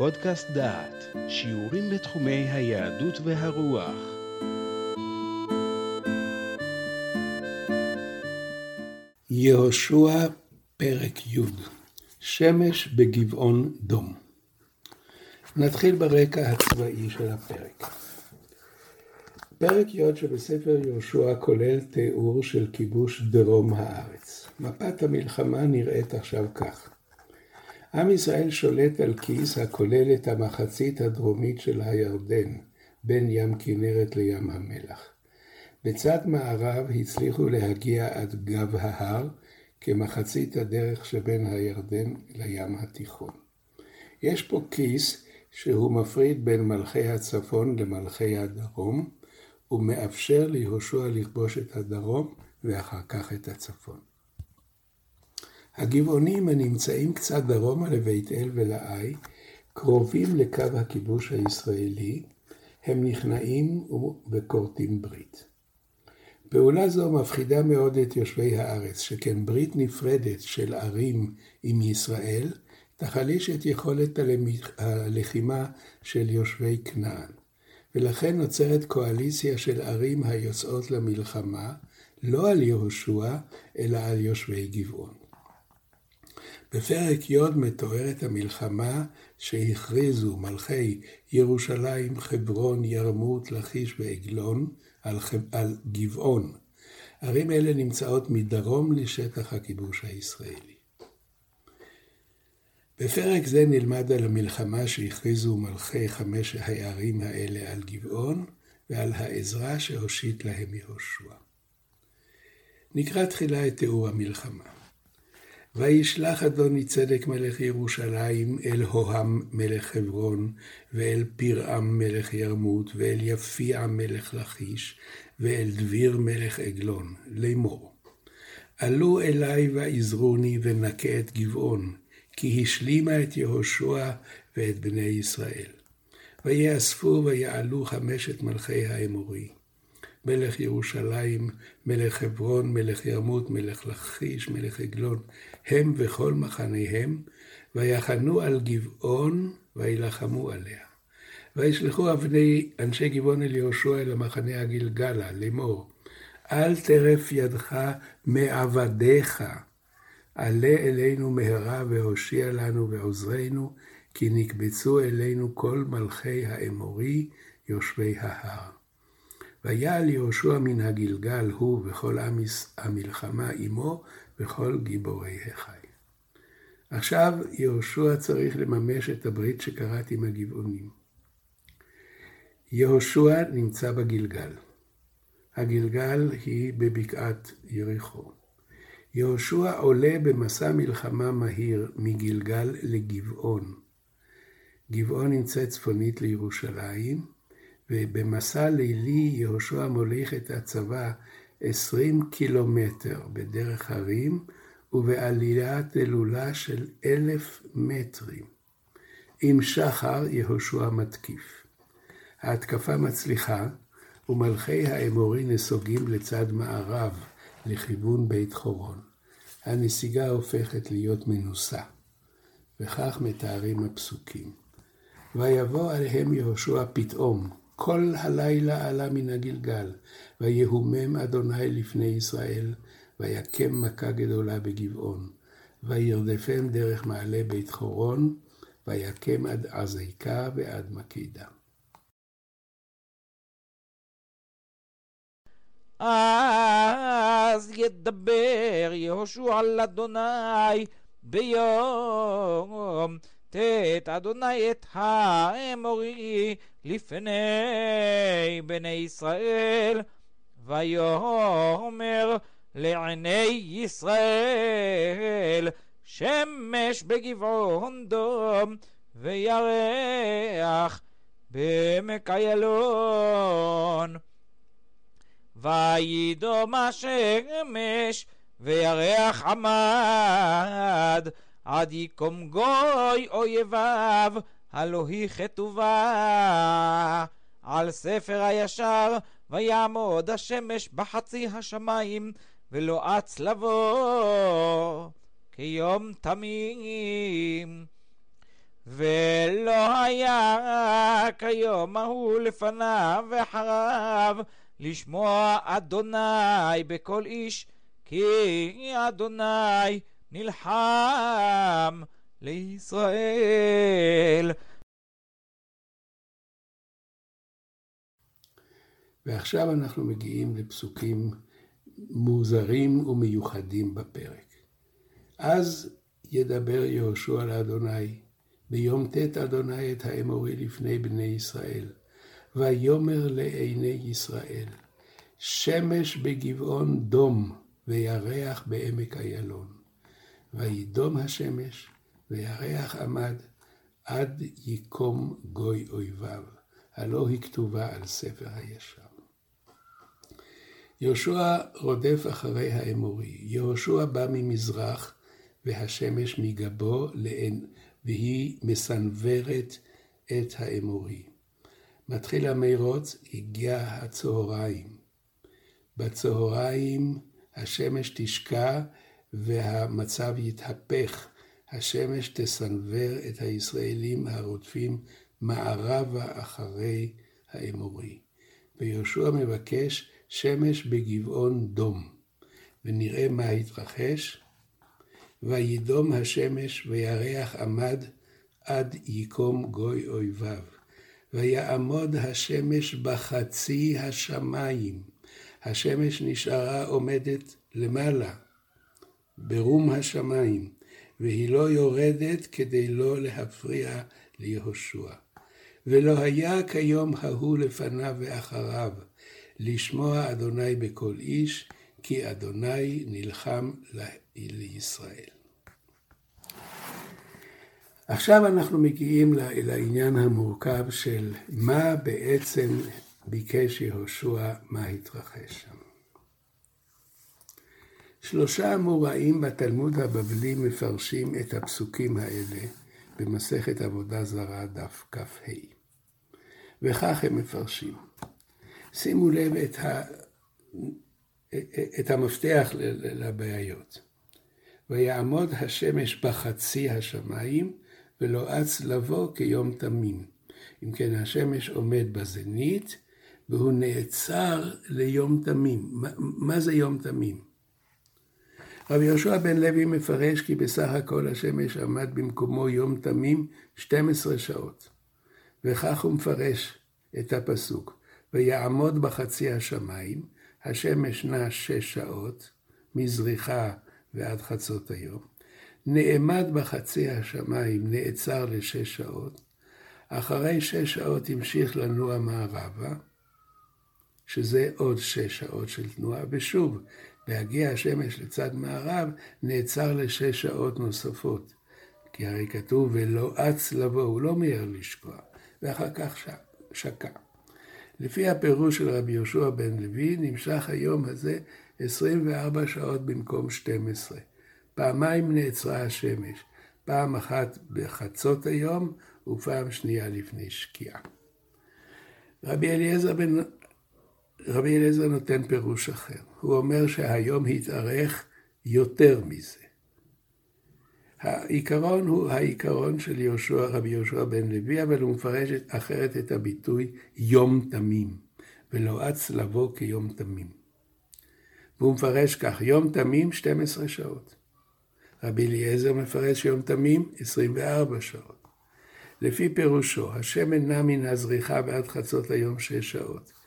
פודקאסט דעת, שיעורים בתחומי היהדות והרוח. יהושע, פרק י' שמש בגבעון דום. נתחיל ברקע הצבאי של הפרק. פרק י' שבספר יהושע כולל תיאור של כיבוש דרום הארץ. מפת המלחמה נראית עכשיו כך: עם ישראל שולט על כיס הכולל את המחצית הדרומית של הירדן, בין ים כנרת לים המלח. בצד מערב הצליחו להגיע עד גב ההר, כמחצית הדרך שבין הירדן לים התיכון. יש פה כיס שהוא מפריד בין מלכי הצפון למלכי הדרום, ומאפשר ליהושע לכבוש את הדרום ואחר כך את הצפון. הגבעונים הנמצאים קצת דרומה לבית אל ולעי, קרובים לקו הכיבוש הישראלי, הם נכנעים וכורתים ברית. פעולה זו מפחידה מאוד את יושבי הארץ, שכן ברית נפרדת של ערים עם ישראל, תחליש את יכולת הלחימה של יושבי כנען. ולכן נוצרת קואליציה של ערים היוצאות למלחמה, לא על יהושע, אלא על יושבי גבעון. בפרק י' מתוארת המלחמה שהכריזו מלכי ירושלים, חברון, ירמות, לכיש ועגלון על, חב... על גבעון. ערים אלה נמצאות מדרום לשטח הכיבוש הישראלי. בפרק זה נלמד על המלחמה שהכריזו מלכי חמש הערים האלה על גבעון ועל העזרה שהושיט להם יהושע. נקרא תחילה את תיאור המלחמה. וישלח אדוני צדק מלך ירושלים אל הוהם מלך חברון, ואל פירעם מלך ירמות, ואל יפיע מלך לכיש, ואל דביר מלך עגלון, לאמור. עלו אלי ועזרוני ונקה את גבעון, כי השלימה את יהושע ואת בני ישראל. ויאספו ויעלו חמשת מלכי האמורי. מלך ירושלים, מלך חברון, מלך ירמות, מלך לכיש, מלך עגלון, הם וכל מחניהם, ויחנו על גבעון, וילחמו עליה. וישלחו אבני אנשי גבעון אל יהושע אל המחנה הגלגלה, לאמור, אל טרף ידך מעבדיך, עלה אלינו מהרה והושיע לנו ועוזרנו, כי נקבצו אלינו כל מלכי האמורי, יושבי ההר. ויעל יהושע מן הגלגל הוא וכל עם המלחמה עמו וכל גיבורי החי. עכשיו יהושע צריך לממש את הברית שקראת עם הגבעונים. יהושע נמצא בגלגל. הגלגל היא בבקעת יריחו. יהושע עולה במסע מלחמה מהיר מגלגל לגבעון. גבעון נמצאת צפונית לירושלים, ובמסע לילי יהושע מוליך את הצבא עשרים קילומטר בדרך הרים ובעלייה תלולה של אלף מטרים. עם שחר יהושע מתקיף. ההתקפה מצליחה, ומלכי האמורי נסוגים לצד מערב, לכיוון בית חורון. הנסיגה הופכת להיות מנוסה, וכך מתארים הפסוקים. ויבוא עליהם יהושע פתאום, כל הלילה עלה מן הגלגל, ויהומם אדוני לפני ישראל, ויקם מכה גדולה בגבעון. וירדפם דרך מעלה בית חורון, ויקם עד עזיקה ועד מקידה. אז ידבר יהושע על אדוני ביום תת אדוני את האמורי לפני בני ישראל, ויאמר לעיני ישראל, שמש בגבעון דום, וירח בעמק איילון. וידום השמש, וירח עמד, עד יקום גוי אויביו, הלא היא כתובה. על ספר הישר, ויעמוד השמש בחצי השמיים, ולא אץ לבוא, כיום תמים. ולא היה כיום ההוא לפניו ואחריו לשמוע אדוני בכל איש כי אדוני נלחם לישראל. ועכשיו אנחנו מגיעים לפסוקים מוזרים ומיוחדים בפרק. אז ידבר יהושע לאדוני, ביום ט' אדוני את האמורי לפני בני ישראל, ויאמר לעיני ישראל, שמש בגבעון דום, וירח בעמק איילון. וידום השמש, וירח עמד, עד יקום גוי אויביו, הלא היא כתובה על ספר הישר. יהושע רודף אחרי האמורי. יהושע בא ממזרח, והשמש מגבו לעין, והיא מסנוורת את האמורי. מתחיל המרוץ, הגיע הצהריים. בצהריים השמש תשקע והמצב יתהפך. השמש תסנוור את הישראלים הרודפים מערבה אחרי האמורי. ויהושע מבקש שמש בגבעון דום. ונראה מה התרחש. וידום השמש וירח עמד עד יקום גוי אויביו. ויעמוד השמש בחצי השמיים. השמש נשארה עומדת למעלה, ברום השמיים, והיא לא יורדת כדי לא להפריע ליהושע. ולא היה כיום ההוא לפניו ואחריו, לשמוע אדוני בכל איש, כי אדוני נלחם לישראל. עכשיו אנחנו מגיעים לעניין המורכב של מה בעצם ביקש יהושע, מה התרחש שם. שלושה אמוראים בתלמוד הבבלי מפרשים את הפסוקים האלה במסכת עבודה זרה דף כ"ה. וכך הם מפרשים. שימו לב את, ה, את המפתח לבעיות. ויעמוד השמש בחצי השמיים, ולא אץ לבוא כיום תמים. אם כן, השמש עומד בזנית, והוא נעצר ליום תמים. מה, מה זה יום תמים? רבי יהושע בן לוי מפרש כי בסך הכל השמש עמד במקומו יום תמים 12 שעות. וכך הוא מפרש את הפסוק. ויעמוד בחצי השמיים, השמש נע שש שעות, מזריחה ועד חצות היום. נעמד בחצי השמיים, נעצר לשש שעות. אחרי שש שעות המשיך לנוע מערבה, שזה עוד שש שעות של תנועה, ושוב, בהגיע השמש לצד מערב, נעצר לשש שעות נוספות. כי הרי כתוב, ולא אץ לבוא, הוא לא מיהר לשקוע, ואחר כך שקע. לפי הפירוש של רבי יהושע בן לוי, נמשך היום הזה 24 שעות במקום 12. פעמיים נעצרה השמש, פעם אחת בחצות היום ופעם שנייה לפני שקיעה. רבי אליעזר, בן... רבי אליעזר נותן פירוש אחר. הוא אומר שהיום התארך יותר מזה. העיקרון הוא העיקרון של יהושע, רבי יהושע בן לוי, אבל הוא מפרש אחרת את הביטוי יום תמים, ולא אץ לבוא כיום תמים. והוא מפרש כך, יום תמים 12 שעות. רבי אליעזר מפרש יום תמים 24 שעות. לפי פירושו, השמן נע מן הזריחה ועד חצות היום 6 שעות.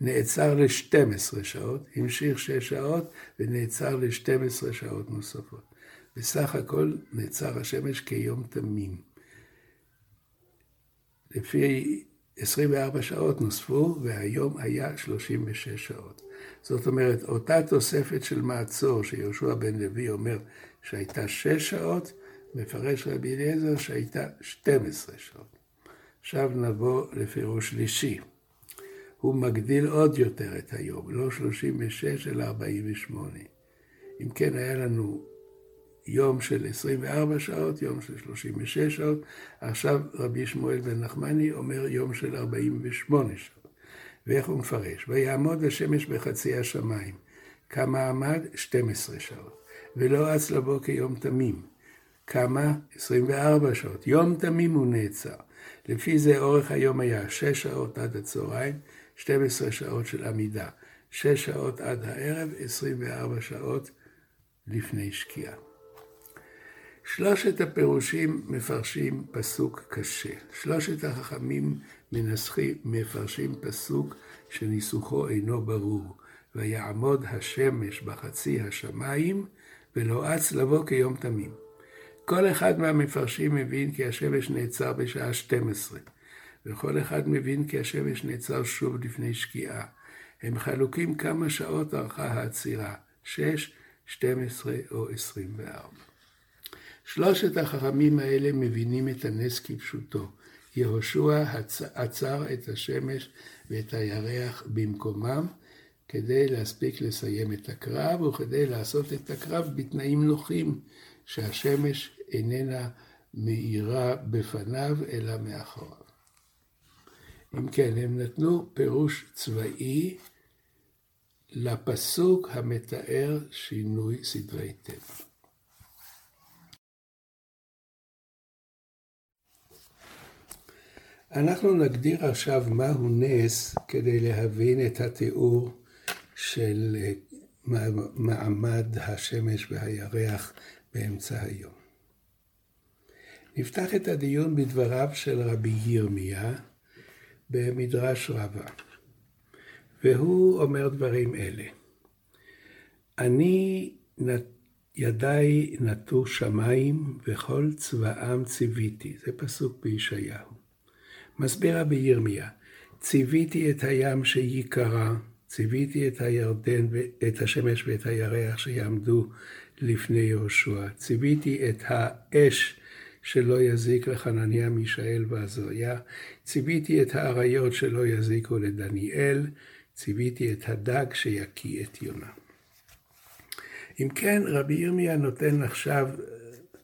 נעצר ל-12 שעות, המשיך 6 שעות ונעצר ל-12 שעות נוספות. בסך הכל נעצר השמש כיום תמים. לפי 24 שעות נוספו, והיום היה 36 שעות. זאת אומרת, אותה תוספת של מעצור שיהושע בן לוי אומר שהייתה 6 שעות, מפרש רבי אליעזר שהייתה 12 שעות. עכשיו נבוא לפירוש שלישי. הוא מגדיל עוד יותר את היום, לא 36 אלא 48. אם כן, היה לנו יום של 24 שעות, יום של 36 שעות, עכשיו רבי שמואל בן נחמני אומר יום של 48 שעות. ואיך הוא מפרש? ויעמוד השמש בחצי השמיים. כמה עמד? 12 שעות. ולא אץ לבוא כיום תמים. כמה? 24 שעות. יום תמים הוא נעצר. לפי זה אורך היום היה 6 שעות עד הצהריים, 12 שעות של עמידה. 6 שעות עד הערב, 24 שעות לפני שקיעה. שלושת הפירושים מפרשים פסוק קשה. שלושת החכמים מנסחים, מפרשים פסוק שניסוחו אינו ברור. ויעמוד השמש בחצי השמיים, ולא אץ לבוא כיום תמים. כל אחד מהמפרשים מבין כי השמש נעצר בשעה 12, וכל אחד מבין כי השמש נעצר שוב לפני שקיעה. הם חלוקים כמה שעות ארכה העצירה, 6, 12 או 24. שלושת החכמים האלה מבינים את הנס כפשוטו. יהושע עצר את השמש ואת הירח במקומם כדי להספיק לסיים את הקרב וכדי לעשות את הקרב בתנאים נוחים שהשמש איננה מאירה בפניו אלא מאחוריו. אם כן, הם נתנו פירוש צבאי לפסוק המתאר שינוי סדרי טבע. אנחנו נגדיר עכשיו מהו נס כדי להבין את התיאור של מעמד השמש והירח באמצע היום. נפתח את הדיון בדבריו של רבי ירמיה במדרש רבה, והוא אומר דברים אלה: אני ידיי נטו שמיים וכל צבאם ציוויתי, זה פסוק בישעיהו. מסביר רבי ירמיה, ציוויתי את הים שיקרא, ציוויתי את הירדן, את השמש ואת הירח שיעמדו לפני יהושע, ציוויתי את האש שלא יזיק לחנניה, מישאל ועזריה, ציוויתי את האריות שלא יזיקו לדניאל, ציוויתי את הדג שיקיא את יונה. אם כן, רבי ירמיה נותן עכשיו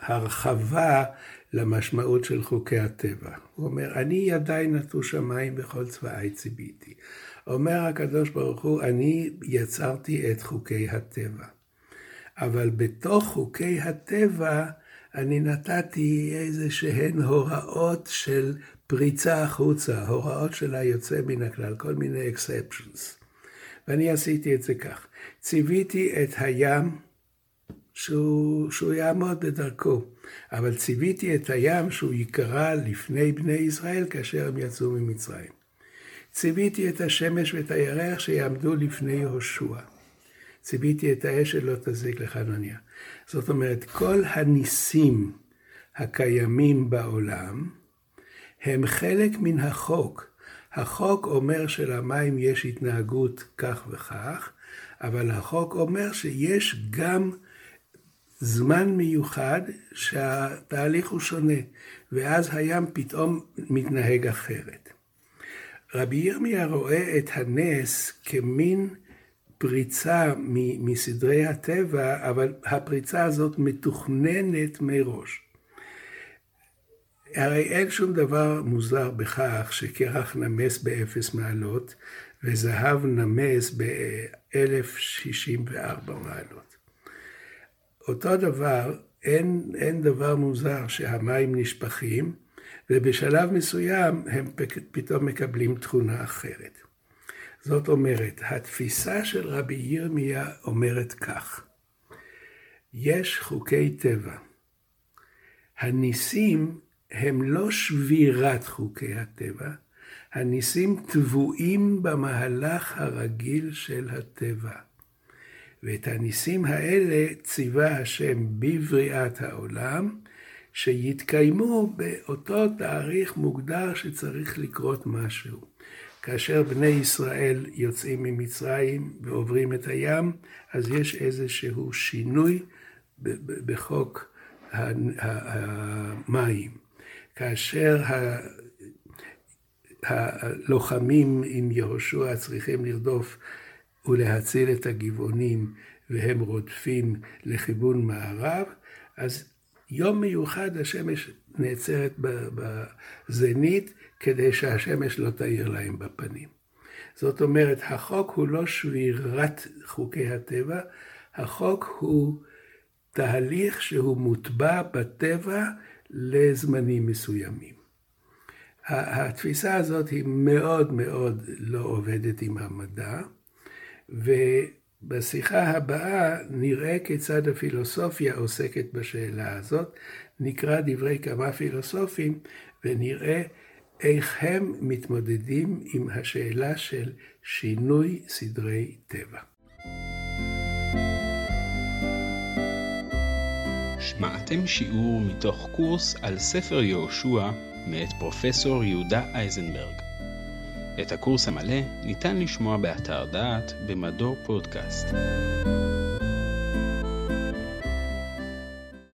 הרחבה למשמעות של חוקי הטבע. הוא אומר, אני ידיי נטו שמיים בכל צבאי ציוויתי. אומר הקדוש ברוך הוא, אני יצרתי את חוקי הטבע. אבל בתוך חוקי הטבע אני נתתי איזה שהן הוראות של פריצה החוצה, הוראות של היוצא מן הכלל, כל מיני exceptions. ואני עשיתי את זה כך. ציוויתי את הים שהוא, שהוא יעמוד בדרכו. אבל ציוויתי את הים שהוא ייקרא לפני בני ישראל כאשר הם יצאו ממצרים. ציוויתי את השמש ואת הירח שיעמדו לפני יהושע. ציוויתי את האש שלא תזיק לחנניה. זאת אומרת, כל הניסים הקיימים בעולם הם חלק מן החוק. החוק אומר שלמים יש התנהגות כך וכך, אבל החוק אומר שיש גם זמן מיוחד שהתהליך הוא שונה, ואז הים פתאום מתנהג אחרת. רבי ירמיה רואה את הנס כמין פריצה מסדרי הטבע, אבל הפריצה הזאת מתוכננת מראש. הרי אין שום דבר מוזר בכך שקרח נמס באפס מעלות וזהב נמס ב-1064 מעלות. אותו דבר, אין, אין דבר מוזר שהמים נשפכים, ובשלב מסוים הם פתאום מקבלים תכונה אחרת. זאת אומרת, התפיסה של רבי ירמיה אומרת כך, יש חוקי טבע. הניסים הם לא שבירת חוקי הטבע, הניסים טבועים במהלך הרגיל של הטבע. ואת הניסים האלה ציווה השם בבריאת העולם, שיתקיימו באותו תאריך מוגדר שצריך לקרות משהו. כאשר בני ישראל יוצאים ממצרים ועוברים את הים, אז יש איזשהו שינוי בחוק המים. כאשר הלוחמים עם יהושע צריכים לרדוף ולהציל את הגבעונים, והם רודפים לכיוון מערב, אז יום מיוחד השמש נעצרת בזנית, כדי שהשמש לא תאיר להם בפנים. זאת אומרת, החוק הוא לא שבירת חוקי הטבע, החוק הוא תהליך שהוא מוטבע בטבע לזמנים מסוימים. התפיסה הזאת היא מאוד מאוד לא עובדת עם המדע, ובשיחה הבאה נראה כיצד הפילוסופיה עוסקת בשאלה הזאת, נקרא דברי כמה פילוסופים ונראה איך הם מתמודדים עם השאלה של שינוי סדרי טבע. שמעתם שיעור מתוך קורס על ספר יהושע מאת פרופסור יהודה אייזנברג. את הקורס המלא ניתן לשמוע באתר דעת במדור פודקאסט.